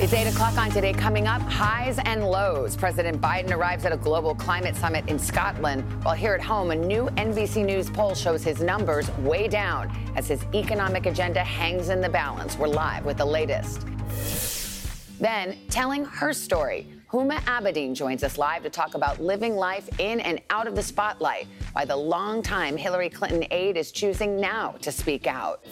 It's 8 o'clock on today. Coming up, highs and lows. President Biden arrives at a global climate summit in Scotland, while here at home, a new NBC News poll shows his numbers way down as his economic agenda hangs in the balance. We're live with the latest. Then, telling her story. Huma Abedin joins us live to talk about living life in and out of the spotlight, why the longtime Hillary Clinton aide is choosing now to speak out.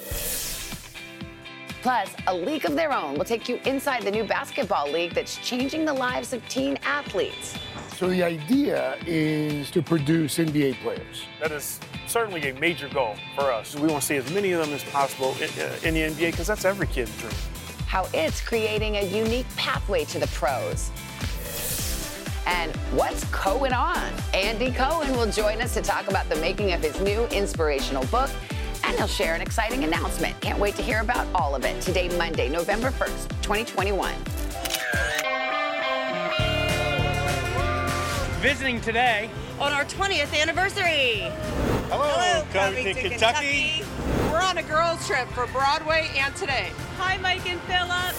Plus, a league of their own will take you inside the new basketball league that's changing the lives of teen athletes. So the idea is to produce NBA players. That is certainly a major goal for us. We want to see as many of them as possible in, uh, in the NBA because that's every kid's dream. How it's creating a unique pathway to the pros. And what's going on? Andy Cohen will join us to talk about the making of his new inspirational book and he'll share an exciting announcement. Can't wait to hear about all of it today, Monday, November 1st, 2021. Visiting today on our 20th anniversary. Hello, Hello Covington, Covington, Kentucky. Kentucky. We're on a girls' trip for Broadway and today. Hi, Mike and Philip.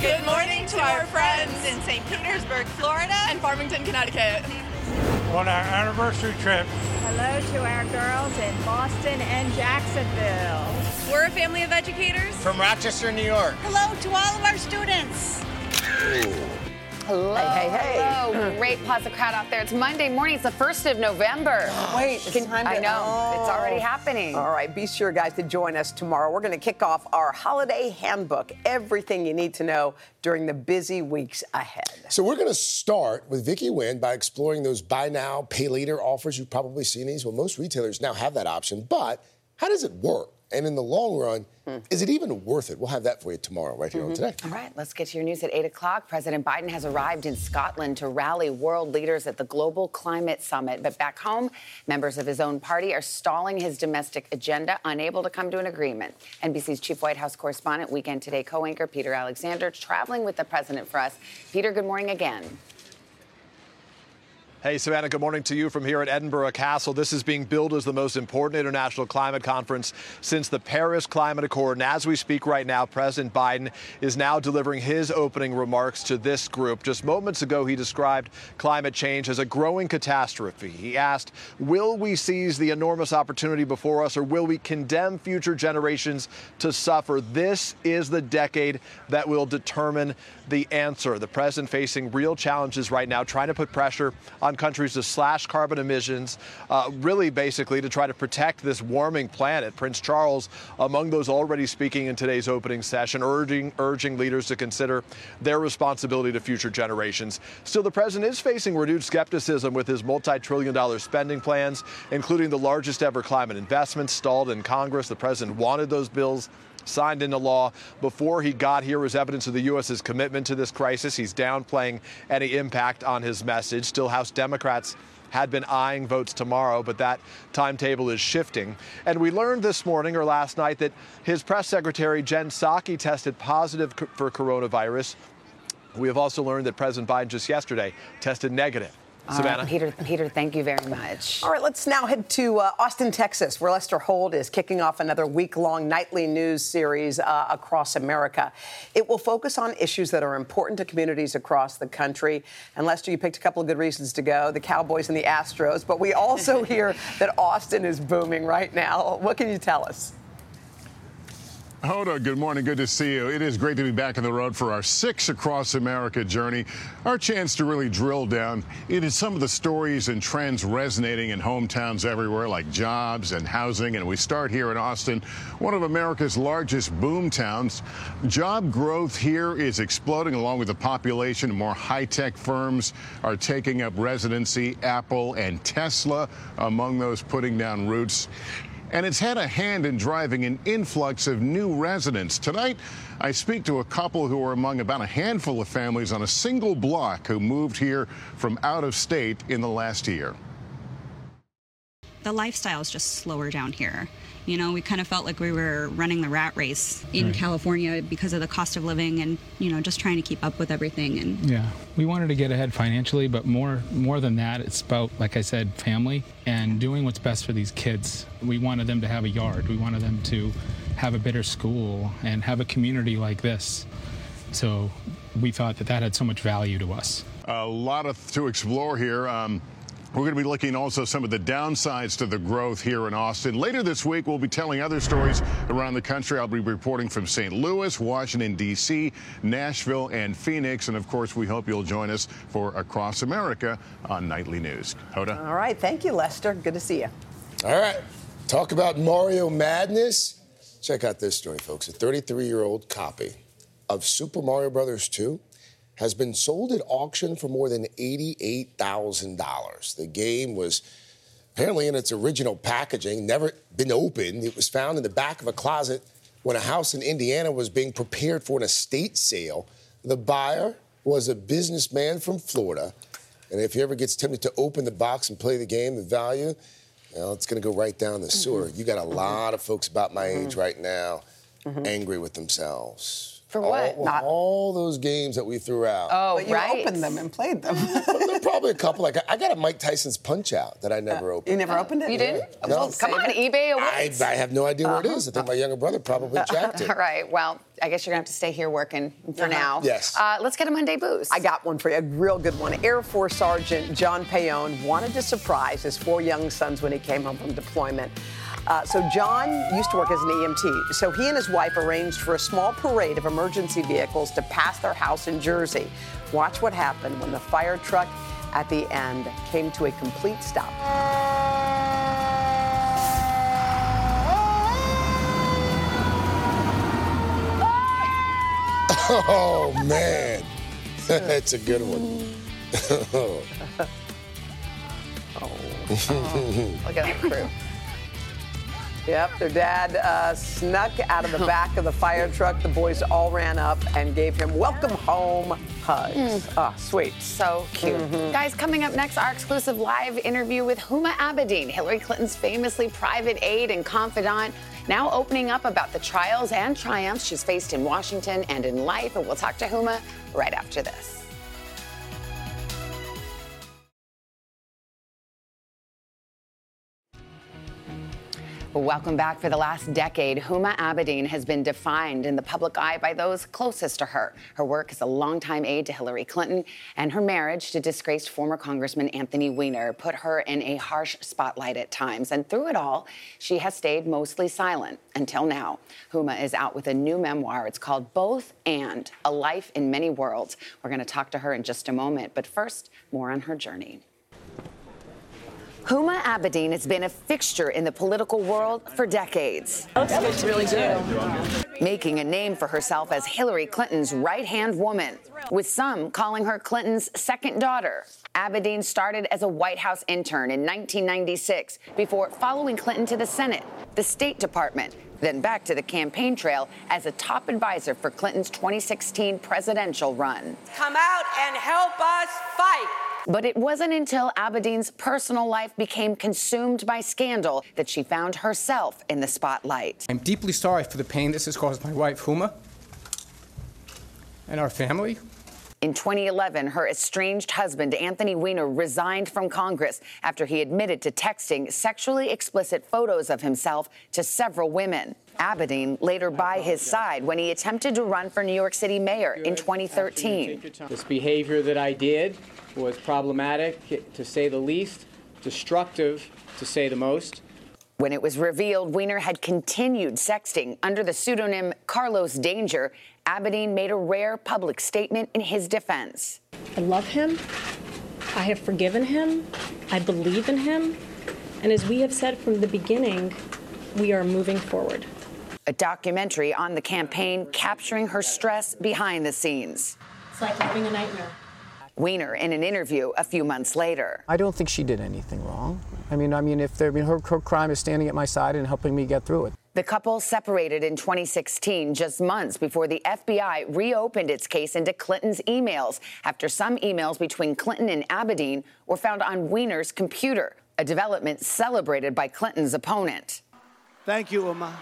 Good morning to our friends in St. Petersburg, Florida, and Farmington, Connecticut. On our anniversary trip, Hello to our girls in Boston and Jacksonville. We're a family of educators. from Rochester, New York. Hello to all of our students. Hello. Hey, hey, hey. Hello. Great Plaza crowd out there. It's Monday morning. It's the 1st of November. Wait, it's time to. I know. It's already Oh. happening. All right, be sure, guys, to join us tomorrow. We're going to kick off our holiday handbook. Everything you need to know during the busy weeks ahead. So we're going to start with Vicky Nguyen by exploring those buy now, pay later offers. You've probably seen these. Well, most retailers now have that option, but how does it work? And in the long run, hmm. is it even worth it? We'll have that for you tomorrow, right here on mm-hmm. today. All right, let's get to your news at 8 o'clock. President Biden has arrived in Scotland to rally world leaders at the Global Climate Summit. But back home, members of his own party are stalling his domestic agenda, unable to come to an agreement. NBC's chief White House correspondent, Weekend Today co anchor Peter Alexander, traveling with the president for us. Peter, good morning again. Hey, Savannah, good morning to you from here at Edinburgh Castle. This is being billed as the most important international climate conference since the Paris Climate Accord. And as we speak right now, President Biden is now delivering his opening remarks to this group. Just moments ago, he described climate change as a growing catastrophe. He asked, Will we seize the enormous opportunity before us, or will we condemn future generations to suffer? This is the decade that will determine the answer. The president facing real challenges right now, trying to put pressure on countries to slash carbon emissions, uh, really basically to try to protect this warming planet. Prince Charles, among those already speaking in today's opening session, urging, urging leaders to consider their responsibility to future generations. Still, the president is facing renewed skepticism with his multi trillion dollar spending plans, including the largest ever climate investments stalled in Congress. The president wanted those bills signed into law before he got here was evidence of the U.S.'s commitment to this crisis. He's downplaying any impact on his message. Still, House Democrats had been eyeing votes tomorrow, but that timetable is shifting. And we learned this morning or last night that his press secretary, Jen Psaki, tested positive for coronavirus. We have also learned that President Biden just yesterday tested negative. All right, Savannah? Peter, Peter, thank you very much. All right, let's now head to uh, Austin, Texas, where Lester Holt is kicking off another week long nightly news series uh, across America. It will focus on issues that are important to communities across the country. And Lester, you picked a couple of good reasons to go the Cowboys and the Astros, but we also hear that Austin is booming right now. What can you tell us? Hoda, good morning. Good to see you. It is great to be back on the road for our six across America journey. Our chance to really drill down into some of the stories and trends resonating in hometowns everywhere, like jobs and housing. And we start here in Austin, one of America's largest boom towns. Job growth here is exploding along with the population. More high tech firms are taking up residency, Apple and Tesla among those putting down roots and it's had a hand in driving an influx of new residents. Tonight, I speak to a couple who are among about a handful of families on a single block who moved here from out of state in the last year. The lifestyle is just slower down here. You know, we kind of felt like we were running the rat race in Right. California because of the cost of living and, you know, just trying to keep up with everything and Yeah, we wanted to get ahead financially, but more more than that, it's about, like I said, family and doing what's best for these kids. We wanted them to have a yard. We wanted them to have a better school and have a community like this. So we thought that that had so much value to us. A lot of, to explore here. Um, we're going to be looking also some of the downsides to the growth here in Austin. Later this week, we'll be telling other stories around the country. I'll be reporting from St. Louis, Washington, D.C., Nashville, and Phoenix. And of course, we hope you'll join us for Across America on Nightly News. Hoda? All right. Thank you, Lester. Good to see you. All right. Talk about Mario Madness. Check out this story, folks. A 33 year old copy of Super Mario Brothers 2 has been sold at auction for more than $88,000. The game was apparently in its original packaging, never been opened. It was found in the back of a closet when a house in Indiana was being prepared for an estate sale. The buyer was a businessman from Florida. And if he ever gets tempted to open the box and play the game, the value, well, it's going to go right down the mm-hmm. sewer. Mm-hmm. You got a mm-hmm. lot of folks about my mm-hmm. age right now angry with themselves. For what? All, Not- all those games that we threw out. Oh, But you right. opened them and played them. there are probably a couple. Like I got a Mike Tyson's Punch Out that I never uh, opened. you never opened it? You didn't? No. Well, come on, eBay I, awaits. I have no idea where it is. I think uh-huh. my younger brother probably jacked it. All right. Well, I guess you're gonna have to stay here working for uh-huh. now. Yes. Uh, let's get a Monday boost. I got one for you, a real good one. Air Force Sergeant John Payone wanted to surprise his four young sons when he came home from deployment. Uh, so John used to work as an EMT. So he and his wife arranged for a small parade of emergency vehicles to pass their house in Jersey. Watch what happened when the fire truck at the end came to a complete stop. Oh man, that's a good one. Oh. Look at that crew. Yep, their dad uh, snuck out of the back of the fire truck. The boys all ran up and gave him welcome home hugs. Ah, sweet. So cute. Guys, coming up next, our exclusive live interview with Huma Abedin, Hillary Clinton's famously private aide and confidant, now opening up about the trials and triumphs she's faced in Washington and in life. And we'll talk to Huma right after this. Welcome back. For the last decade, Huma Abedin has been defined in the public eye by those closest to her. Her work as a longtime aide to Hillary Clinton and her marriage to disgraced former Congressman Anthony Weiner put her in a harsh spotlight at times. And through it all, she has stayed mostly silent until now. Huma is out with a new memoir. It's called Both and A Life in Many Worlds. We're going to talk to her in just a moment. But first, more on her journey. Huma Abedin has been a fixture in the political world for decades. Looks really good. Making a name for herself as Hillary Clinton's right hand woman, with some calling her Clinton's second daughter. Abedin started as a White House intern in 1996 before following Clinton to the Senate, the State Department, then back to the campaign trail as a top advisor for Clinton's 2016 presidential run. Come out and help us fight. But it wasn't until Abedin's personal life became consumed by scandal that she found herself in the spotlight. I'm deeply sorry for the pain this has caused my wife, Huma, and our family. In 2011, her estranged husband, Anthony Weiner, resigned from Congress after he admitted to texting sexually explicit photos of himself to several women. Abedin later by his side when he attempted to run for New York City mayor in 2013. This behavior that I did was problematic, to say the least, destructive, to say the most. When it was revealed Weiner had continued sexting under the pseudonym Carlos Danger, Abedin made a rare public statement in his defense. I love him. I have forgiven him. I believe in him. And as we have said from the beginning, we are moving forward. A documentary on the campaign capturing her stress behind the scenes. It's like having a nightmare. Weiner in an interview a few months later. I don't think she did anything wrong. I mean, I mean, if there, I mean, her, her crime is standing at my side and helping me get through it. The couple separated in 2016, just months before the FBI reopened its case into Clinton's emails after some emails between Clinton and Abedin were found on Weiner's computer, a development celebrated by Clinton's opponent. Thank you, Uma.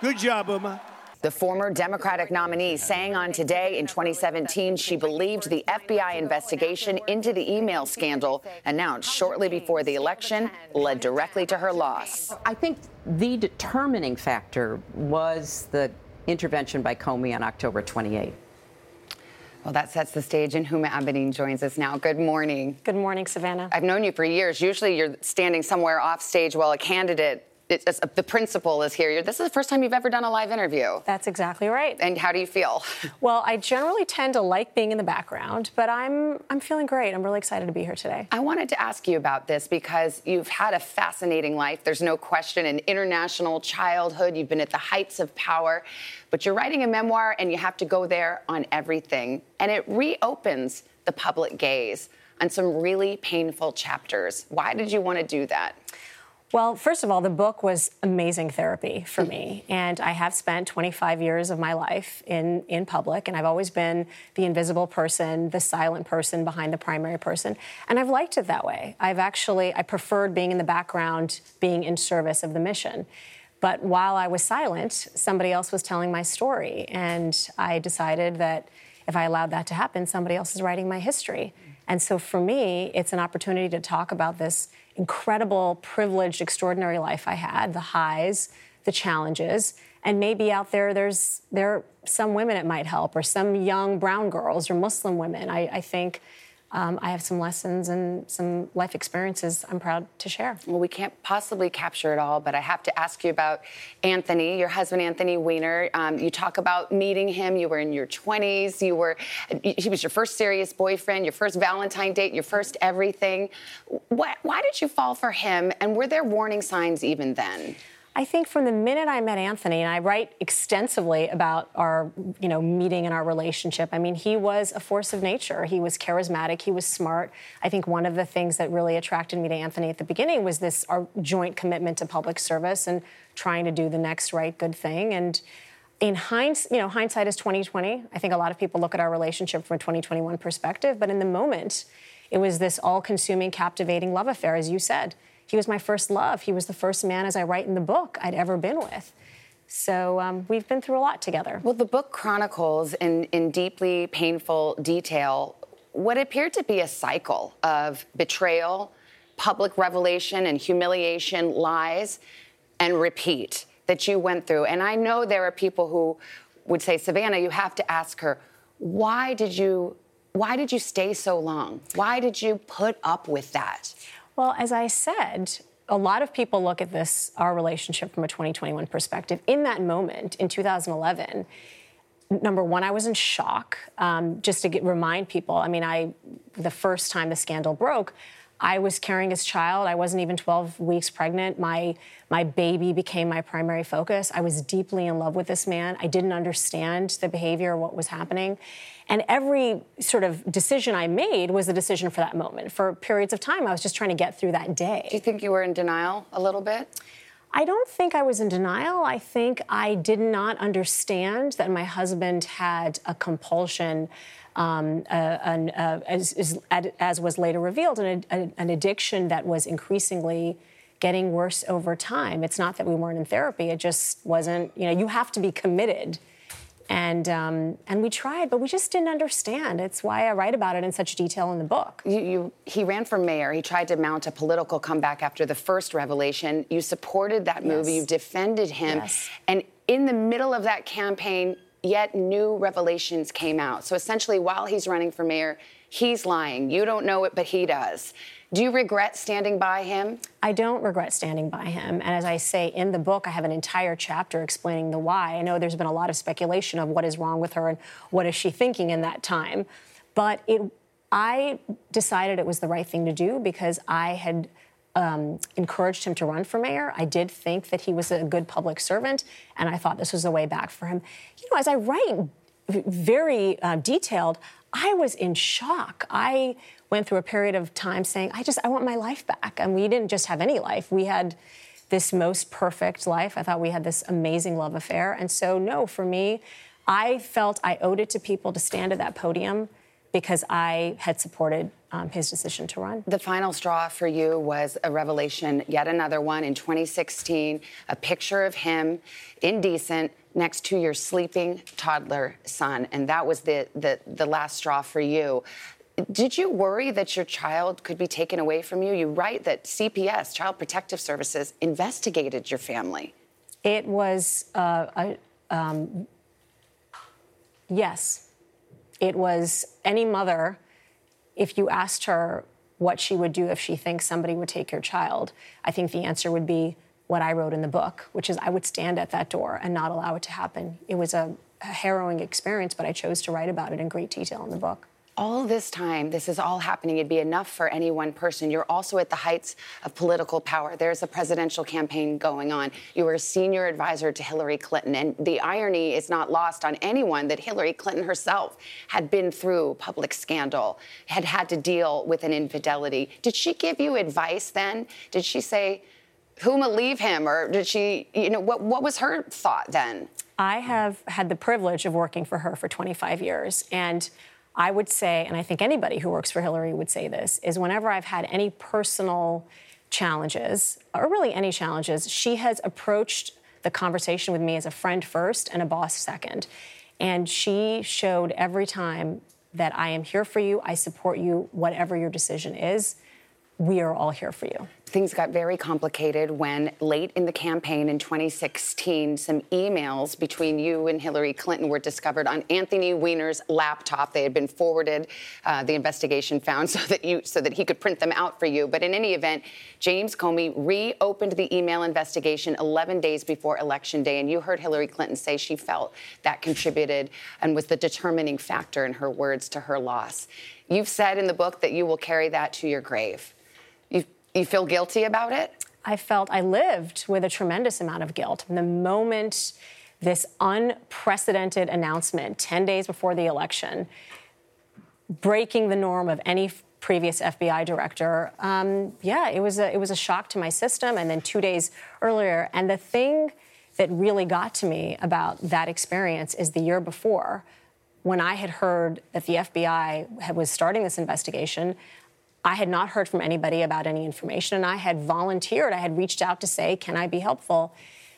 Good job, Uma. The former Democratic nominee saying on Today in 2017 she believed the FBI investigation into the email scandal announced shortly before the election led directly to her loss. I think the determining factor was the intervention by Comey on October 28. Well, that sets the stage, and Huma Abedin joins us now. Good morning. Good morning, Savannah. I've known you for years. Usually you're standing somewhere off stage while a candidate it's, the principal is here. This is the first time you've ever done a live interview. That's exactly right. And how do you feel? Well, I generally tend to like being in the background, but I'm I'm feeling great. I'm really excited to be here today. I wanted to ask you about this because you've had a fascinating life. There's no question. An international childhood. You've been at the heights of power, but you're writing a memoir, and you have to go there on everything, and it reopens the public gaze on some really painful chapters. Why did you want to do that? Well, first of all, the book was amazing therapy for me. And I have spent 25 years of my life in, in public, and I've always been the invisible person, the silent person behind the primary person. And I've liked it that way. I've actually, I preferred being in the background, being in service of the mission. But while I was silent, somebody else was telling my story. And I decided that if I allowed that to happen, somebody else is writing my history. And so for me, it's an opportunity to talk about this incredible, privileged, extraordinary life I had, the highs, the challenges, and maybe out there there's there are some women it might help, or some young brown girls or Muslim women. I, I think um, I have some lessons and some life experiences I'm proud to share. Well, we can't possibly capture it all, but I have to ask you about Anthony, your husband, Anthony Weiner. Um, you talk about meeting him. You were in your 20s. You were he was your first serious boyfriend, your first Valentine date, your first everything. Why, why did you fall for him? And were there warning signs even then? I think from the minute I met Anthony, and I write extensively about our, you know, meeting and our relationship. I mean, he was a force of nature. He was charismatic. He was smart. I think one of the things that really attracted me to Anthony at the beginning was this our joint commitment to public service and trying to do the next right good thing. And in hindsight, you know, hindsight is 2020. I think a lot of people look at our relationship from a 2021 perspective, but in the moment, it was this all-consuming, captivating love affair, as you said. He was my first love. He was the first man, as I write in the book, I'd ever been with. So um, we've been through a lot together. Well, the book chronicles in, in deeply painful detail what appeared to be a cycle of betrayal, public revelation, and humiliation, lies, and repeat that you went through. And I know there are people who would say, Savannah, you have to ask her, why did you why did you stay so long? Why did you put up with that? Well, as I said, a lot of people look at this, our relationship, from a 2021 perspective. In that moment, in 2011, number one, I was in shock. Um, just to get, remind people, I mean, I the first time the scandal broke, I was carrying his child. I wasn't even 12 weeks pregnant. My my baby became my primary focus. I was deeply in love with this man. I didn't understand the behavior, or what was happening. And every sort of decision I made was a decision for that moment. For periods of time, I was just trying to get through that day. Do you think you were in denial a little bit? I don't think I was in denial. I think I did not understand that my husband had a compulsion, um, uh, an, uh, as, as, as, was later revealed, an, an addiction that was increasingly getting worse over time. It's not that we weren't in therapy, it just wasn't, you know, you have to be committed and um, and we tried, but we just didn't understand. It's why I write about it in such detail in the book. You, you, he ran for mayor. He tried to mount a political comeback after the first revelation. You supported that move. Yes. You defended him, yes. and in the middle of that campaign, yet new revelations came out. So essentially, while he's running for mayor, he's lying. You don't know it, but he does. Do you regret standing by him? I don't regret standing by him. And as I say in the book, I have an entire chapter explaining the why. I know there's been a lot of speculation of what is wrong with her and what is she thinking in that time. But it, I decided it was the right thing to do because I had um, encouraged him to run for mayor. I did think that he was a good public servant, and I thought this was a way back for him. You know, as I write very uh, detailed, I was in shock. I went through a period of time saying, I just, I want my life back. And we didn't just have any life, we had this most perfect life. I thought we had this amazing love affair. And so, no, for me, I felt I owed it to people to stand at that podium because I had supported um, his decision to run. The final straw for you was a revelation, yet another one in 2016, a picture of him indecent next to your sleeping toddler son. And that was the, the, the last straw for you. Did you worry that your child could be taken away from you? You write that CPS, Child Protective Services, investigated your family. It was uh, a, um, yes. It was any mother, if you asked her what she would do if she thinks somebody would take your child, I think the answer would be what I wrote in the book, which is I would stand at that door and not allow it to happen. It was a, a harrowing experience, but I chose to write about it in great detail in the book all this time, this is all happening. It'd be enough for any one person. You're also at the heights of political power. There's a presidential campaign going on. You were a senior advisor to Hillary Clinton. And the irony is not lost on anyone that Hillary Clinton herself had been through public scandal, had had to deal with an infidelity. Did she give you advice then? Did she say, Huma leave him? Or did she, you know, what, what was her thought then? I have had the privilege of working for her for 25 years. And I would say, and I think anybody who works for Hillary would say this, is whenever I've had any personal challenges, or really any challenges, she has approached the conversation with me as a friend first and a boss second. And she showed every time that I am here for you, I support you, whatever your decision is we are all here for you. Things got very complicated when, late in the campaign in 2016, some emails between you and Hillary Clinton were discovered on Anthony Weiner's laptop. They had been forwarded. Uh, the investigation found so that you so that he could print them out for you. But in any event, James Comey reopened the email investigation 11 days before Election Day, and you heard Hillary Clinton say she felt that contributed and was the determining factor, in her words, to her loss. You've said in the book that you will carry that to your grave. You feel guilty about it? I felt I lived with a tremendous amount of guilt. The moment this unprecedented announcement, 10 days before the election, breaking the norm of any previous FBI director, um, yeah, it was, a, it was a shock to my system. And then two days earlier, and the thing that really got to me about that experience is the year before, when I had heard that the FBI was starting this investigation, I had not heard from anybody about any information, and I had volunteered. I had reached out to say, Can I be helpful?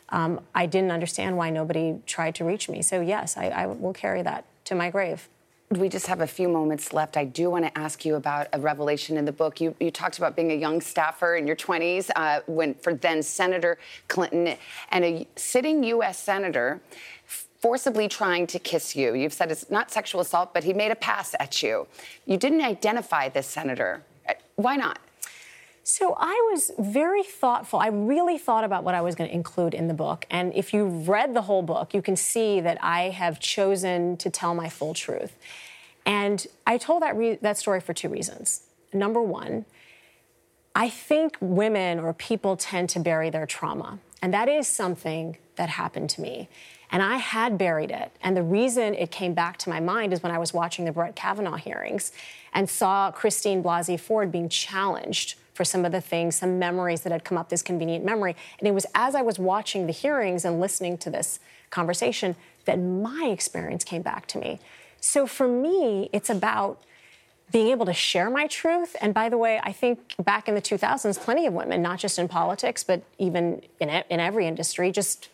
Um, I didn't understand why nobody tried to reach me. So, yes, I, I will carry that to my grave. We just have a few moments left. I do want to ask you about a revelation in the book. You, you talked about being a young staffer in your 20s uh, when for then Senator Clinton and a sitting U.S. senator forcibly trying to kiss you. You've said it's not sexual assault, but he made a pass at you. You didn't identify this senator. Why not? So I was very thoughtful. I really thought about what I was going to include in the book. And if you read the whole book, you can see that I have chosen to tell my full truth. And I told that, re- that story for two reasons. Number one, I think women or people tend to bury their trauma. And that is something that happened to me. And I had buried it. And the reason it came back to my mind is when I was watching the Brett Kavanaugh hearings and saw Christine Blasey Ford being challenged for some of the things, some memories that had come up, this convenient memory. And it was as I was watching the hearings and listening to this conversation that my experience came back to me. So for me, it's about being able to share my truth. And by the way, I think back in the 2000s, plenty of women, not just in politics, but even in, in every industry, just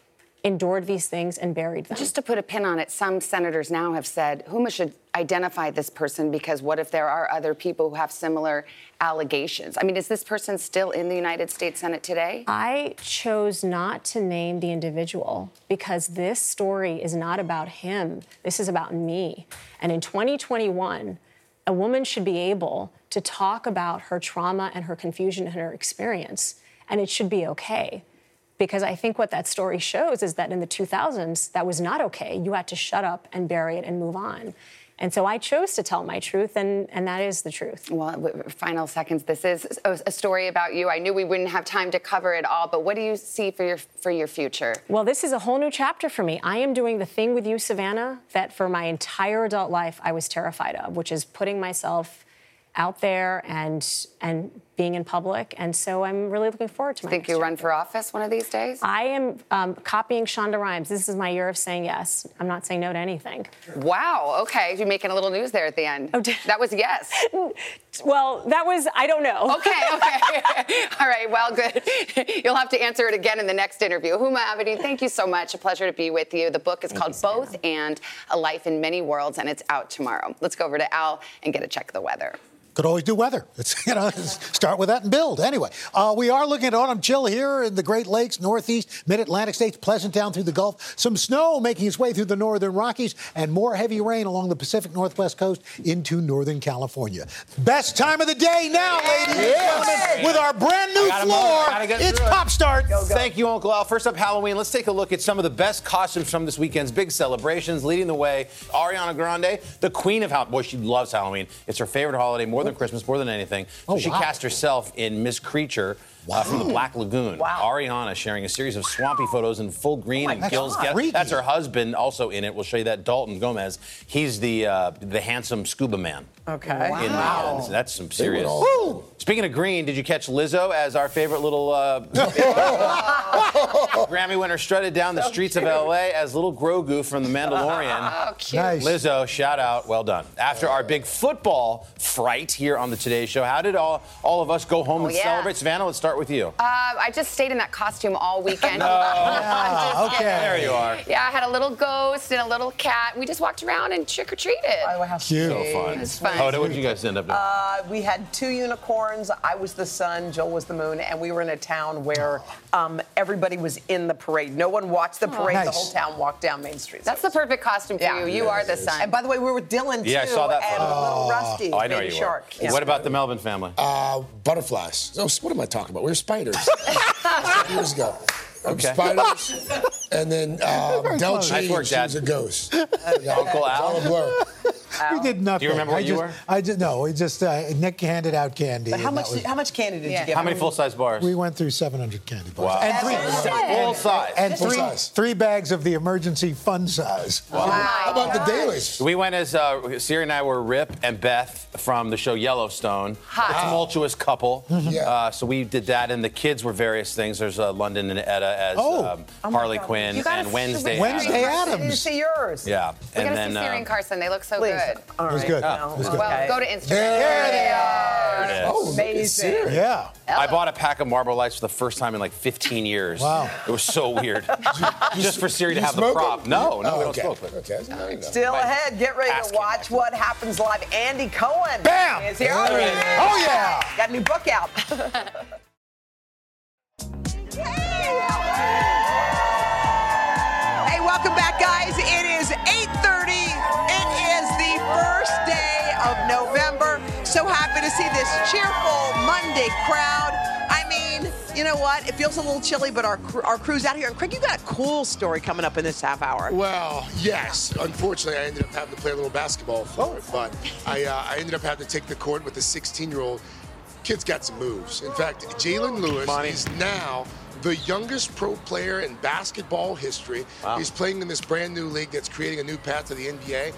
endured these things and buried them. Just to put a pin on it, some senators now have said Huma should identify this person because what if there are other people who have similar allegations? I mean, is this person still in the United States Senate today? I chose not to name the individual because this story is not about him. This is about me. And in 2021, a woman should be able to talk about her trauma and her confusion and her experience, and it should be okay because I think what that story shows is that in the 2000s, that was not okay. You had to shut up and bury it and move on. And so I chose to tell my truth, and, and that is the truth. Well, final seconds. This is a, story about you. I knew we wouldn't have time to cover it all, but what do you see for your for your future? Well, this is a whole new chapter for me. I am doing the thing with you, Savannah, that for my entire adult life I was terrified of, which is putting myself out there and and being in public, and so I'm really looking forward to my. Think next you run for office one of these days? I am um, copying Shonda Rhimes. This is my year of saying yes. I'm not saying no to anything. Wow. Okay, you're making a little news there at the end. Oh, that was yes. Well, that was I don't know. Okay, okay. All right, well, good. You'll have to answer it again in the next interview. Huma Abedin, thank you so much. A pleasure to be with you. The book is called Both and A Life in Many Worlds, and it's out tomorrow. Let's go over to Al and get a check of the weather. Could always do weather. It's, you know, start with that and build. Anyway, uh, we are looking at autumn chill here in the Great Lakes, Northeast, Mid-Atlantic states, pleasant down through the Gulf. Some snow making its way through the northern Rockies, and more heavy rain along the Pacific Northwest coast into Northern California. Best time of the day now, ladies and gentlemen, with our brand new I gotta move. floor. I gotta get It's pop start. Thank you, Uncle Al. First up, Halloween. Let's take a look at some of the best costumes from this weekend's big celebrations. Leading the way, Ariana Grande, the queen of Halloween. Boy, she loves Halloween. It's her favorite holiday, more than Christmas, more than anything. So Oh, she wow. cast herself in Miss Creature. Uh, from the Black Lagoon. Wow. Ariana sharing a series of swampy photos in full green and that's Gil's freaky. That's her husband also in it. We'll show you that. Dalton Gomez. He's the uh, the handsome scuba man. Okay. In, uh, that's some serious. all- Speaking of green, did you catch Lizzo as our favorite little uh, Grammy winner strutted down the streets of LA as little Grogu from The Mandalorian? Oh, cute. Nice. Lizzo, shout out, well done. After our big football fright here on the Today Show, how did all, all of us go home Oh, and yeah. celebrate? Savannah, let's start with you. Uh, I just stayed in that costume all weekend. No. I'm okay. kidding. There you are. Yeah, I had a little ghost and a little cat. We just walked around and trick or treated. Oh, how Cute. So sweet. fun. It's fun. Hoda, what did you guys end up doing? Uh, we had two unicorns. I was the sun, Joel was the moon, and we were in a town where um, everybody was in the parade. No one watched the parade. The Nice. whole town walked down Main Street. That's the perfect costume for you. You are the sun. And by the way, we were with Dylan too. Yeah, I saw that And photo. little Rusty, oh, I know you shark. were. Yeah. What about the Melvin family? Uh, butterflies. Oh, what am I talking about? We were spiders. Years ago. Okay. Spiders. And then um, Del close. She was a Dad. ghost. Uncle Al? All a blur. We did nothing. Do you remember I you just, were? I just no. We just uh, Nick handed out candy. But how much? was- how much candy did Yeah. you get? How many full size bars? we went through 700 candy bars. Wow. And three, Full size. and Full three, size. three bags of the emergency fun size. Wow! How about the Dalys? We went as uh, Siri and I were Rip and Beth from the show Yellowstone, Hot. a tumultuous couple. Yeah. Uh, so we did that, and the kids were various things. There's uh, London and Etta as Oh. um, Oh Harley God. Quinn You gotta and Wednesday. Wednesday Addams. Did you Adams. see yours? Yeah, we and gotta then see Siri uh, and Carson. They look so Please. Good. All was right. good. No. It was good. Well, Okay. go to Instagram. There they are. There. Oh, look Amazing. Siri. Yeah. I bought a pack of Marlboro Lights for the first time in like 15 years. Wow. It was so weird. Just for Siri to have the prop. it? No, no, Oh, we don't okay. smoke. But Okay. I didn't. Still My ahead. Get ready to watch back. what happens live. Andy Cohen. Bam! Is here. There it oh, is. Oh yeah. Got a new book out. November. So happy to see this cheerful Monday crowd. I mean, you know what? It feels a little chilly, but our our crew's out here. And Craig, you got a cool story coming up in this half hour. Well, yes. Unfortunately, I ended up having to play a little basketball for it, but I, uh, I ended up having to take the court with a 16-year-old. Kid's got some moves. In fact, Jalen Lewis Money. is now the youngest pro player in basketball history. Wow. He's playing in this brand new league that's creating a new path to the NBA.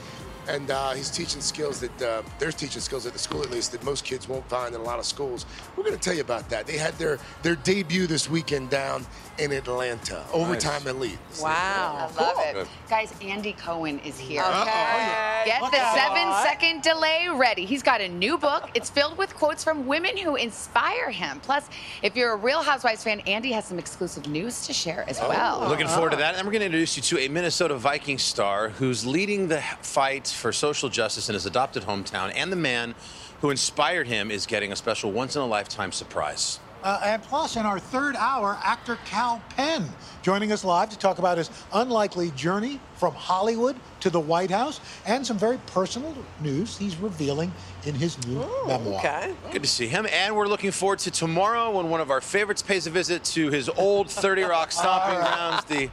And uh, he's teaching skills that uh, they're teaching skills at the school, at least, that most kids won't find in a lot of schools. We're going to tell you about that. They had their their debut this weekend down in Atlanta, overtime elite. Wow. I love Good. it. Guys, Andy Cohen is here. Okay. Get Look the out. seven second delay ready. He's got a new book. It's filled with quotes from women who inspire him. Plus, if you're a Real Housewives fan, Andy has some exclusive news to share as well. Looking forward to that. And we're going to introduce you to a Minnesota Viking star who's leading the fight for social justice in his adopted hometown. And the man who inspired him is getting a special once in a lifetime surprise. Uh, and plus, in our third hour, actor Kal Penn joining us live to talk about his unlikely journey from Hollywood to the White House and some very personal news he's revealing in his new memoir. Okay. Good to see him. And we're looking forward to tomorrow when one of our favorites pays a visit to his old 30 Rock stomping grounds, the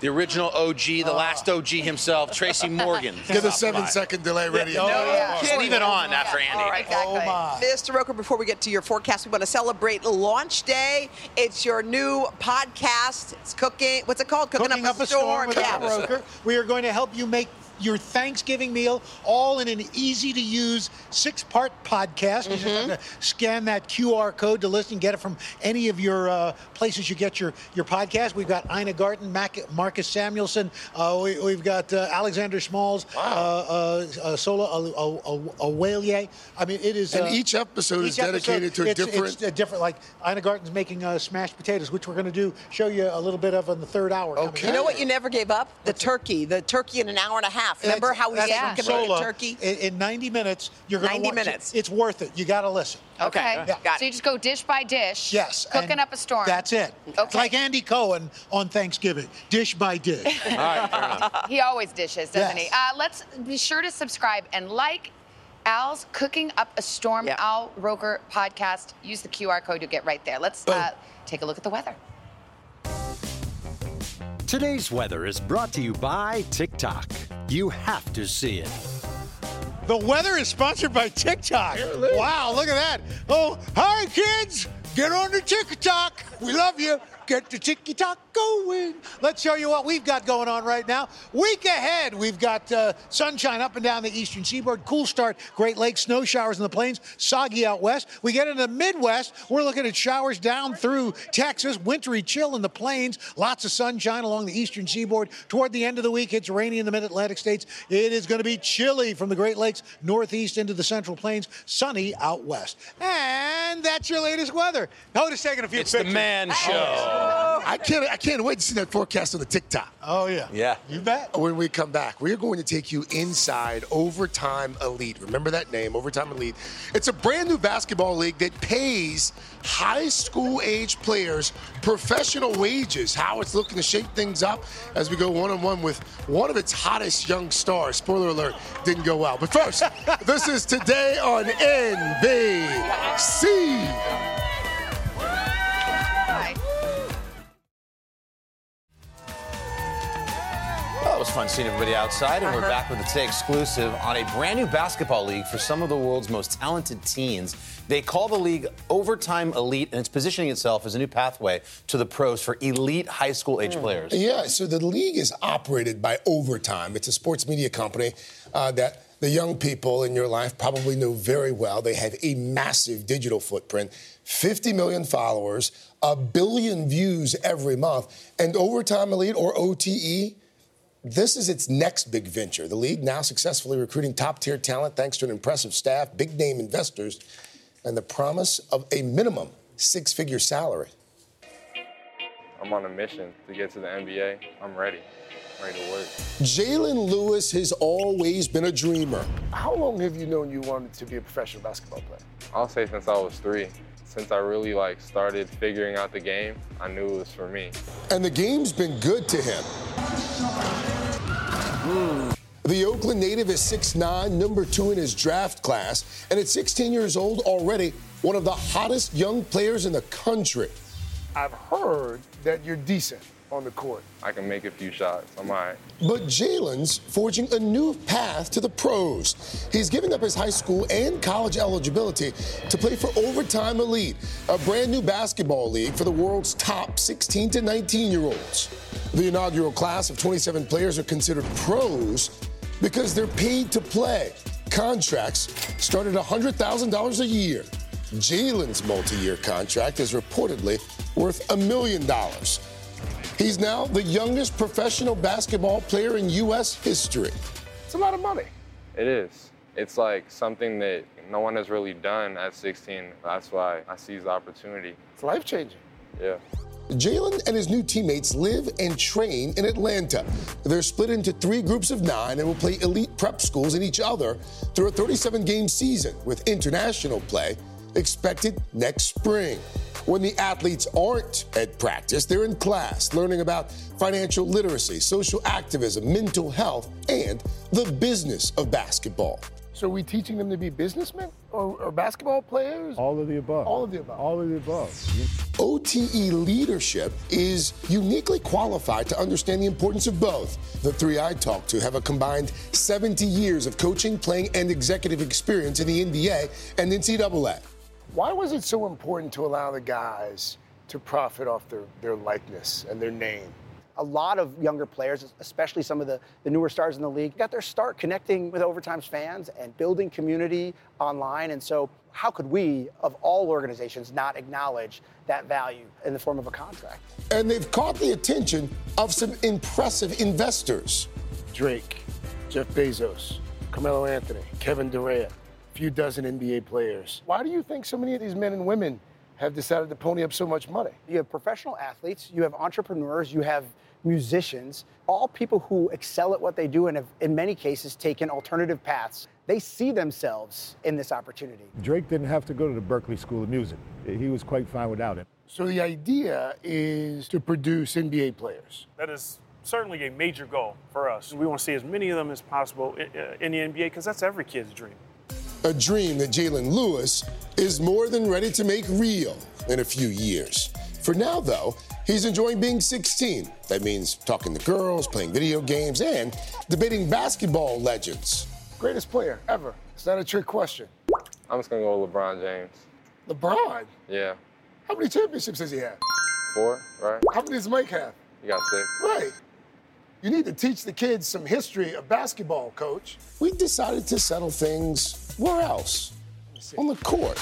the original OG, the ah. last OG himself, Tracy Morgan. Get a Stop seven by. second delay ready. No, yeah. Just leave it on after Andy. All right, Oh, my. Mr. Roker, before we get to your forecast, we want to celebrate launch day. It's your new podcast. It's cooking. What's it called? Cooking up a storm with Yeah. Al Roker. We are going to help you make your Thanksgiving meal, all in an easy to use six part podcast. You just have to scan that QR code to listen, get it from any of your uh, places you get your, your podcast. We've got Ina Garten, Mac, Marcus Samuelsson, uh, we, we've got uh, Alexander Smalls, uh, uh, uh, Sohla El-Waylly. I mean, it is. And uh, each episode is each episode, dedicated to a it's- different- It's a different, like Ina Garten's making uh, smashed potatoes, which we're going to do, show you a little bit of in the third hour. coming You know what you never gave up? The turkey. The turkey in an hour and a half. Remember how we That's said we could make Sohla. a turkey? In, in 90 minutes, you're going to 90 minutes. It's worth it. You got to listen. Okay. Yeah. So you just go dish by dish. Yes. Cooking up a storm. That's it. Okay. It's like Andy Cohen on Thanksgiving, dish by dish. he always dishes, doesn't Yes. he? Uh, let's be sure to subscribe and like Al's Cooking Up a Storm Al Roker podcast. Use the QR code you get right there. Let's uh, take a look at the weather. Today's weather is brought to you by TikTok. You have to see it. The weather is sponsored by TikTok. Wow, look at that. Oh, hi, kids. Get on the TikTok. We love you. Get the TikTok going. Let's show you what we've got going on right now. Week ahead, we've got uh, sunshine up and down the eastern seaboard, cool start, Great Lakes, snow showers in the plains, soggy out west. We get into the Midwest, we're looking at showers down through Texas, wintry chill in the plains, lots of sunshine along the eastern seaboard. Toward the end of the week, it's rainy in the mid Atlantic states. It is going to be chilly from the Great Lakes northeast into the central plains, sunny out west. And that's your latest weather. Notice taking a few It's the man show. I can't. I can't wait to see that forecast on the TikTok. Oh yeah. Yeah. You bet. When we come back, we are going to take you inside Overtime Elite. Remember that name, Overtime Elite. It's a brand new basketball league that pays high school age players professional wages. How it's looking to shake things up as we go one on one with one of its hottest young stars. Spoiler alert, didn't go well. But first, this is today on NBC. Seeing everybody outside, and we're back with a today exclusive on a brand new basketball league for some of the world's most talented teens. They call the league Overtime Elite, and it's positioning itself as a new pathway to the pros for elite high school age players. Yeah, so the league is operated by Overtime. It's a sports media company uh, that the young people in your life probably know very well. They have a massive digital footprint, 50 million followers, a billion views every month, and Overtime Elite or OTE. This is its next big venture. The league now successfully recruiting top tier talent thanks to an impressive staff, big name investors, and the promise of a minimum six figure salary. I'm on a mission to get to the NBA. I'm ready. I'm ready to work. Jalen Lewis has always been a dreamer. How long have you known you wanted to be a professional basketball player? I'll say since I was three. Since I really like started figuring out the game, I knew it was for me. And the game's been good to him. The Oakland native is 6'9, number two in his draft class, and at 16 years old, already one of the hottest young players in the country. I've heard that you're decent on the court. I can make a few shots. I'm all right. But Jalen's forging a new path to the pros. He's giving up his high school and college eligibility to play for Overtime Elite, a brand new basketball league for the world's top 16 to 19 year olds. The inaugural class of 27 players are considered pros because they're paid to play. Contracts start at $100,000 a year. Jalen's multi year contract is reportedly worth a million dollars. He's now the youngest professional basketball player in U.S. history. It's a lot of money. It is. It's like something that no one has really done at 16. That's why I seize the opportunity. It's life changing. Yeah. Jalen and his new teammates live and train in Atlanta. They're split into three groups of nine and will play elite prep schools in each other through a 37 game season with international play expected next spring. When the athletes aren't at practice, they're in class learning about financial literacy, social activism, mental health, and the business of basketball. So are we teaching them to be businessmen or, or basketball players? All of the above. All of the above. All of the above. OTE leadership is uniquely qualified to understand the importance of both. The three I talked to have a combined 70 years of coaching, playing, and executive experience in the NBA and NCAA. Why was it so important to allow the guys to profit off their, their likeness and their name? A lot of younger players, especially some of the, the newer stars in the league, got their start connecting with Overtime's fans and building community online. And so, how could we, of all organizations, not acknowledge that value in the form of a contract? And they've caught the attention of some impressive investors. Drake, Jeff Bezos, Carmelo Anthony, Kevin Durant, a few dozen NBA players. Why do you think so many of these men and women have decided to pony up so much money? You have professional athletes, you have entrepreneurs, you have musicians, all people who excel at what they do and have, in many cases, taken alternative paths. They see themselves in this opportunity. Drake didn't have to go to the Berklee School of Music. He was quite fine without it. So the idea is to produce NBA players. That is certainly a major goal for us. We want to see as many of them as possible uh, in the NBA because that's every kid's dream. A dream that Jalen Lewis is more than ready to make real in a few years. For now, though, he's enjoying being 16. That means talking to girls, playing video games, and debating basketball legends. Greatest player ever. It's not a trick question. I'm just gonna go with LeBron James. LeBron? Yeah. How many championships does he have? Four, right? How many does Mike have? You got six. Right. You need to teach the kids some history of basketball, coach. We decided to settle things where else? On the court.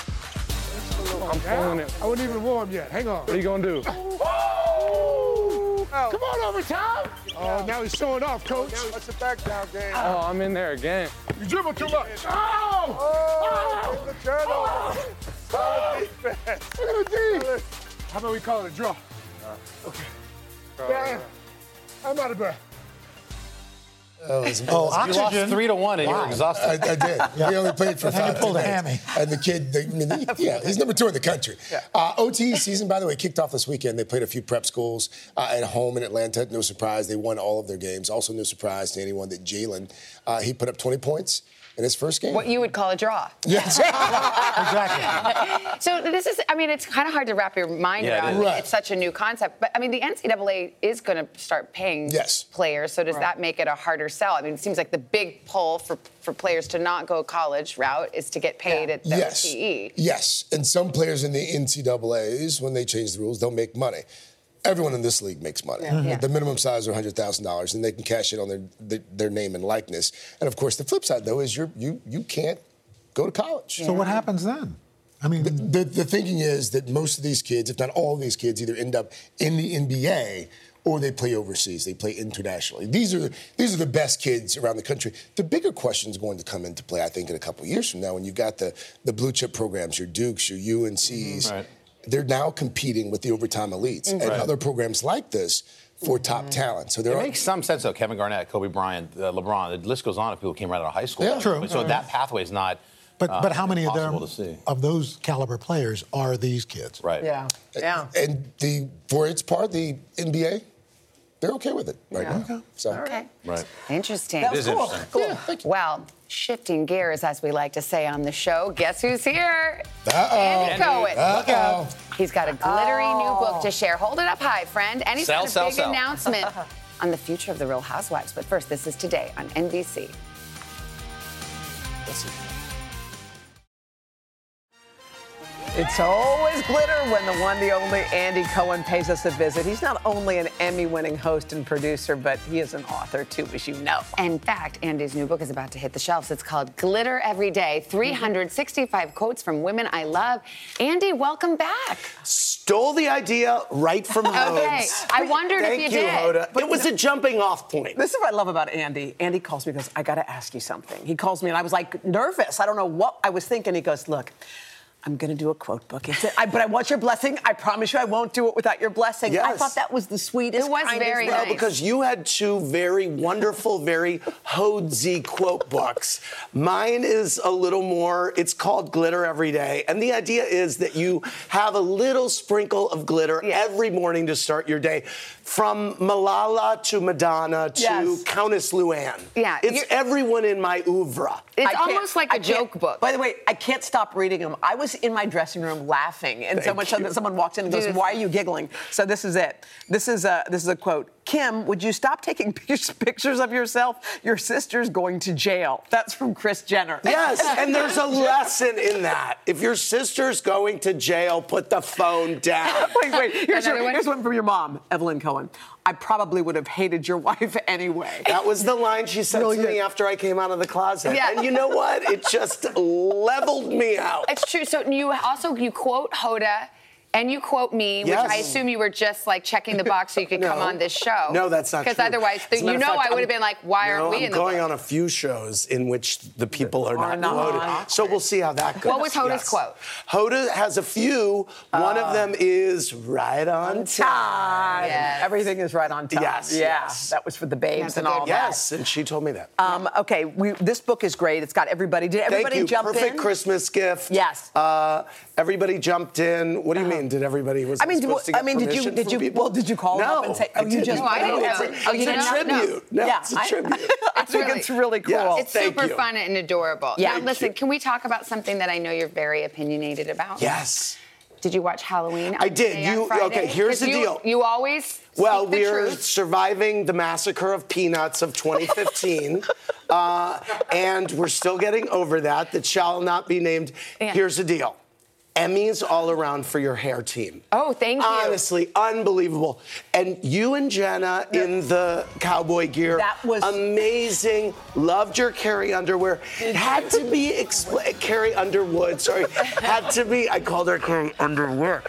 I'm feeling it. I wasn't even warm yet. Hang on. What are you gonna do? Oh! Come on, over, overtime. Oh, now he's showing off, coach. What's the back down game? Oh, I'm in there again. You dribble too much. Oh! Oh! The turnover. Oh! Solid defense. Look at the D. How about we call it a draw? Uh, okay. Damn. I'm out of breath. Oh, was Oh, amazing. You lost oxygen. three to one and Wow. you're exhausted. I, I did. Yeah. We only played for And then you five pulled a hammy. And the kid, they, I mean, he- yeah, he's number two in the country. Uh, OT season, by the way, kicked off this weekend. They played a few prep schools uh, at home in Atlanta. No surprise, they won all of their games. Also, no surprise to anyone that Jalen, uh, he put up 20 points in his first game. What you would call a draw. Yes. exactly. So this is, I mean, it's kind of hard to wrap your mind Yeah, around. is. Right. It's such a new concept. But I mean, the NCAA is going to start paying Yes. players. So does that make it a harder sell? I mean, it seems like the big pull for, for players to not go college route is to get paid at the yes. OTE. Yes. And some players in the NCAAs, when they change the rules, they'll make money. Everyone in this league makes money. Yeah. The minimum size are $100,000, and they can cash in on their, their their name and likeness. And of course, the flip side though is you're, you you can't go to college. So what happens then? I mean, The, the thinking is that most of these kids, if not all of these kids, either end up in the NBA or they play overseas. They play internationally. These are these are the best kids around the country. The bigger question is going to come into play, I think, in a couple of years from now, when you've got the the blue chip programs, your Dukes, your UNCs. Right. They're now competing with the overtime elites and Right. other programs like this for top talent. So there It are makes some sense though. Kevin Garnett, Kobe Bryant, uh, LeBron. The list goes on If people came right out of high school. Yeah. True. So that pathway is not. but uh, but how many of them to see. of those caliber players are these kids? Right. Yeah. Yeah. and the for its part, the NBA, they're okay with it right Yeah. now. So Okay. Right. Interesting. That was cool. interesting. Cool. yeah, thank you. Well, shifting gears, as we like to say on the show, guess who's here? Uh-oh. Andy Cohen. Uh-oh. He's got a glittery new oh. book to share. Hold it up high, friend. And he's Sell, got a sell, big sell. announcement on the future of the Real Housewives. But first, this is today on NBC. It's always glitter when the one, the only Andy Cohen pays us a visit. He's not only an Emmy winning host and producer, but he is an author too, as you know. In fact, Andy's new book is about to hit the shelves. It's called Glitter Every Day 365 Quotes from Women I Love. Andy, welcome back. Stole the idea right from Hodes. Okay, I wondered if Thank you you, did. Hoda. It was a jumping off point. This is what I love about Andy. Andy calls me and goes, I gotta ask you something. He calls me and I was like nervous. I don't know what I was thinking. He goes, Look, I'm gonna do a quote book. It's I, but I want your blessing. I promise you I won't do it without your blessing. Yes. I thought that was the sweetest. It was very thing. Well, nice. because you had two very wonderful, very Hodesy quote books. Mine is a little more, it's called Glitter Every Day. And the idea is that you have a little sprinkle of glitter every morning to start your day. From Malala to Madonna to Yes. Countess Luann. Yeah, It's everyone in my oeuvre. It's I almost like a I can't- joke book. By the way, I can't stop reading them. I was in my dressing room laughing, and so Thank much so that someone walked in and goes. "Why are you giggling?" So this is it. This is a this is a quote. Kim, would you stop taking pictures of yourself? Your sister's going to jail. That's from Kris Jenner. Yes, and there's a lesson in that. If your sister's going to jail, put the phone down. wait, wait. Here's, your, here's one from your mom, Evelyn Cohen. I probably would have hated your wife anyway. That was the line she said to me after I came out of the closet. Yeah. And you know what? It just leveled me out. It's true. So you also you quote Hoda. And you quote me, which I assume you were just like checking the box so you could come on this show. No, that's not true. Because otherwise, As a you know, fact, I would have been like, why aren't we I'm in the going book? on a few shows in which the people are, Are not, not. quoted. So we'll see how that goes. What was Hoda's quote? Hoda has a few. One Uh, of them is right on time. Yes. Everything is right on time. Yes, Yeah. yes. That was for the babes That's and all good- that. Yes, and she told me that. Um, okay, we, this book is great. It's got everybody. Did everybody Thank you. jump Perfect in? Christmas gift. Yes. Uh, everybody jumped in. What do you mean? Did everybody was I mean, supposed do- to I mean, did you did you people? well did you call no, up and say I oh you just No, I didn't it's know. a, Oh, you it's a did not know? tribute. No, Yeah, it's a I- tribute. I think it's really cool. Yes, It's thank super you. fun and adorable. Yeah. Thank listen, can we talk about something that I know you're very opinionated about? Yes. Did you watch Halloween? I did. You- okay, Here's the you- deal. You always Well, we're truth. surviving the massacre of peanuts of 2015, uh, and we're still getting over that. That shall not be named. Yeah. Here's the deal. Emmys all around for your hair team. Oh, thank you. Honestly, unbelievable. And you and Jenna in the cowboy gear. That was- amazing. Loved your Carrie underwear. It had to be expl- Carrie Underwood. Sorry, had to be. I called her Carrie Underwear.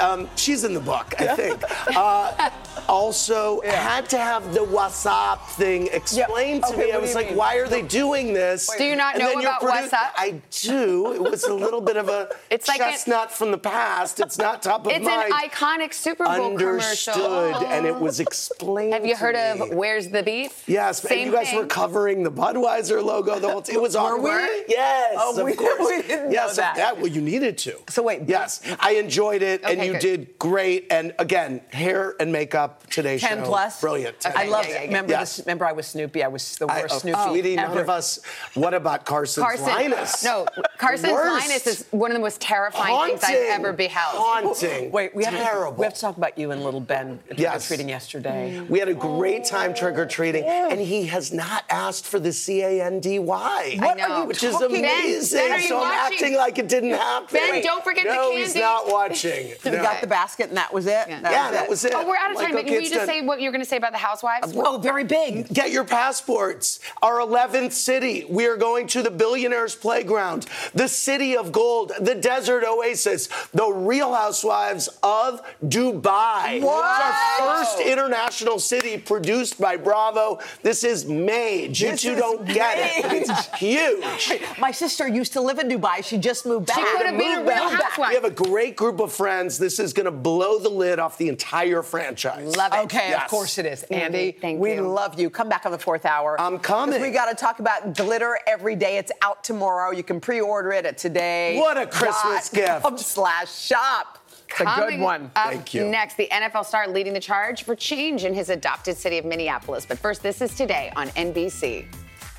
Um, she's in the book, I think. Uh, also, had to have the WhatsApp thing explained to Okay, me. I was like, mean? why are they doing this? Do you not And know about produ- WhatsApp? I do. It was a little bit of a It's like an- chestnut from the past. It's not top of It's mind. It's an iconic Super Bowl Understood, commercial. and it was explained. Have you to heard me. of Where's the Beef? Yes, and Same you guys thing. were covering the Budweiser logo the whole time. It was Were we? Yes, Oh, of we- course. we didn't yes, know that. Well, you needed to. So wait, Yes, I enjoyed it, and you good. did great. And again, hair and makeup today Ten show. plus. Brilliant. 10 I plus. love yeah, it. Remember, Yes. this, remember, I was Snoopy. I was the worst Snoopy. sweetie, none of us. What about Carson's Carson, Linus? no, Carson's Worst. Linus is one of the most terrifying things I've ever beheld. Haunting. Wait, we have, to, we have to talk about you and little Ben trick or Yes. treating yesterday. We had a great time trick or treating, and he has not asked for the C A N D Y. I know. Which is Ben, amazing. Ben, are you so I'm watching? acting like it didn't happen. Ben, don't forget the no, he's candy. not watching. We No. got the basket, and that was it. Yeah. That was it. Oh, we're out of time. But okay, Will you just done. say what you're going to say about the housewives? Oh, very big. Get your passports. Our 11th city. We are going to the Billionaires Playground, the City of Gold, the Desert Oasis, the Real Housewives of Dubai. What? It's our first international city produced by Bravo. This is made. You This two don't get it. It's huge. My sister used to live in Dubai. She just moved back. She could have been a real housewife. We have a great group of friends. This is going to blow the lid off the entire franchise. Love it. Okay, Yes. of course it is. Andy, thank we you. love you. Come back on the fourth hour. I'm coming. We got to talk about glitter every day. It's out tomorrow. You can pre-order it at today. What a Christmas gift. Slash shop. It's a good Coming one. Up Thank you. Next, the NFL star leading the charge for change in his adopted city of Minneapolis. But first, this is today on NBC.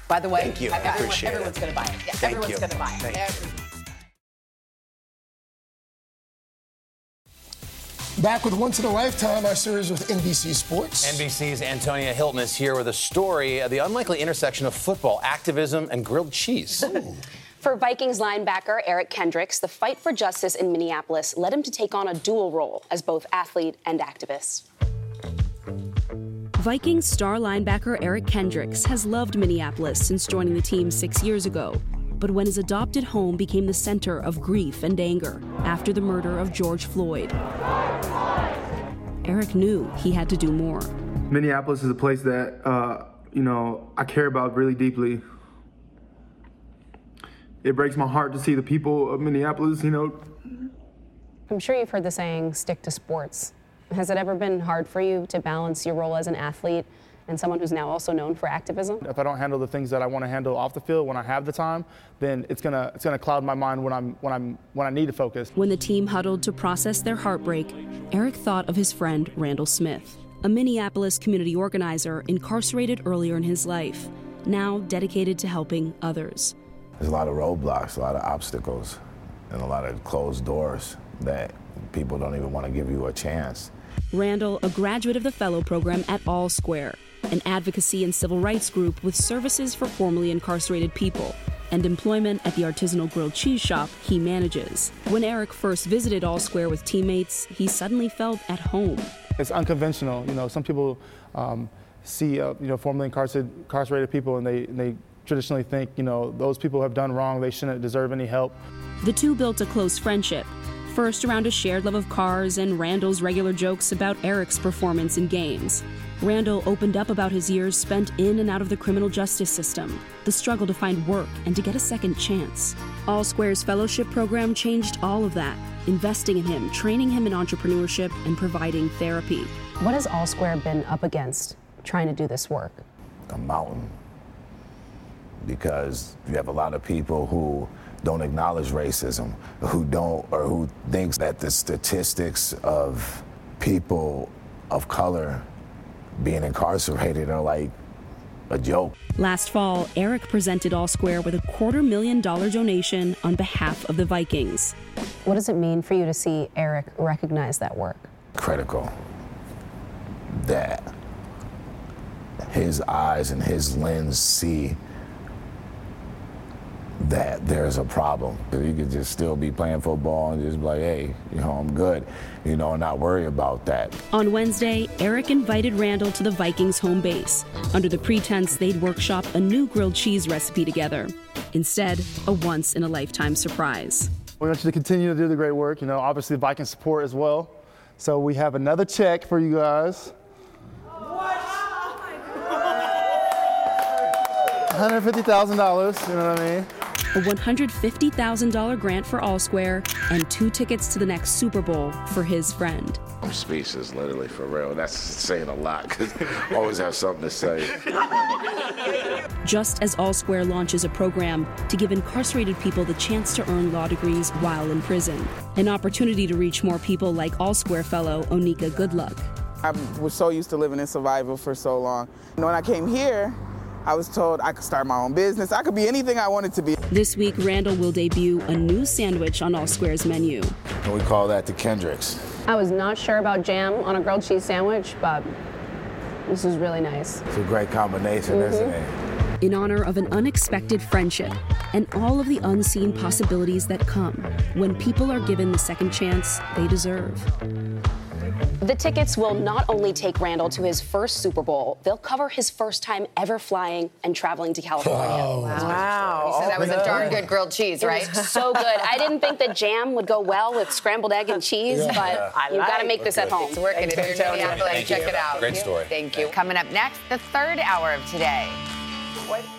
By the way, Thank you. I appreciate it. everyone's going to buy it. Yeah, Thank everyone's going to buy it. Back with Once in a Lifetime, our series with NBC Sports. NBC's Antonia Hilton is here with a story of the unlikely intersection of football, activism, and grilled cheese. For Vikings linebacker Eric Kendricks, the fight for justice in Minneapolis led him to take on a dual role as both athlete and activist. Vikings star linebacker Eric Kendricks has loved Minneapolis since joining the team six years ago. But when his adopted home became the center of grief and anger after the murder of George Floyd, Eric knew he had to do more. Minneapolis is a place that uh, you know I care about really deeply. It breaks my heart to see the people of Minneapolis, you know, I'm sure you've heard the saying, stick to sports. Has it ever been hard for you to balance your role as an athlete and someone who's now also known for activism? if I don't handle the things that I want to handle off the field when I have the time, then it's gonna it's gonna cloud my mind when I'm when I'm when I need to focus. When the team huddled to process their heartbreak, Eric thought of his friend Randall Smith, a Minneapolis community organizer incarcerated earlier in his life, now dedicated to helping others. There's a lot of roadblocks, a lot of obstacles, and a lot of closed doors that people don't even want to give you a chance. Randall, a graduate of the Fellow Program at All Square, an advocacy and civil rights group with services for formerly incarcerated people and employment at the artisanal grilled cheese shop he manages. When Eric first visited All Square with teammates, he suddenly felt at home. It's unconventional. You know, some people um, see, uh, you know, formerly incarcerated, incarcerated people and they, and they traditionally think, you know, those people have done wrong, they shouldn't deserve any help. The two built a close friendship, first around a shared love of cars and Randall's regular jokes about Eric's performance in games. Randall opened up about his years spent in and out of the criminal justice system, the struggle to find work and to get a second chance. All Square's fellowship program changed all of that, investing in him, training him in entrepreneurship, and providing therapy. What has All Square been up against trying to do this work? A mountain. Because you have a lot of people who don't acknowledge racism, who don't, or who thinks that the statistics of people of color being incarcerated are like a joke. Last fall, Eric presented All Square with a quarter million dollar donation on behalf of the Vikings. What does it mean for you to see Eric recognize that work? Critical. That his eyes and his lens see that there's a problem. You could just still be playing football and just be like, hey, you know, I'm good, you know, and not worry about that. On Wednesday, Eric invited Randall to the Vikings home base under the pretense they'd workshop a new grilled cheese recipe together. Instead, a once in a lifetime surprise. We want you to continue to do the great work, you know, obviously the Viking support as well. So we have another check for you guys. $150,000, you know what I mean? A $150,000 grant for All Square, and two tickets to the next Super Bowl for his friend. I'm speechless, literally, for real. That's saying a lot because I always have something to say. Just as All Square launches a program to give incarcerated people the chance to earn law degrees while in prison, an opportunity to reach more people like All Square fellow Onika Goodluck. I was so used to living in survival for so long. And when I came here, I was told I could start my own business. I could be anything I wanted to be. This week, Randall will debut a new sandwich on All Square's menu. And we call that the Kendricks. I was not sure about jam on a grilled cheese sandwich, but this is really nice. It's a great combination, mm-hmm. isn't it? In honor of an unexpected friendship and all of the unseen possibilities that come when people are given the second chance they deserve. The tickets will not only take Randall to his first Super Bowl, they'll cover his first time ever flying and traveling to California. Oh, wow. wow. So that was a darn good grilled cheese, right? so good. I didn't think that jam would go well with scrambled egg and cheese, yeah. but you've got to make this at home. It's working. If you're in Minneapolis, check it out. Great story. Thank you. Coming up next, the third hour of today. What?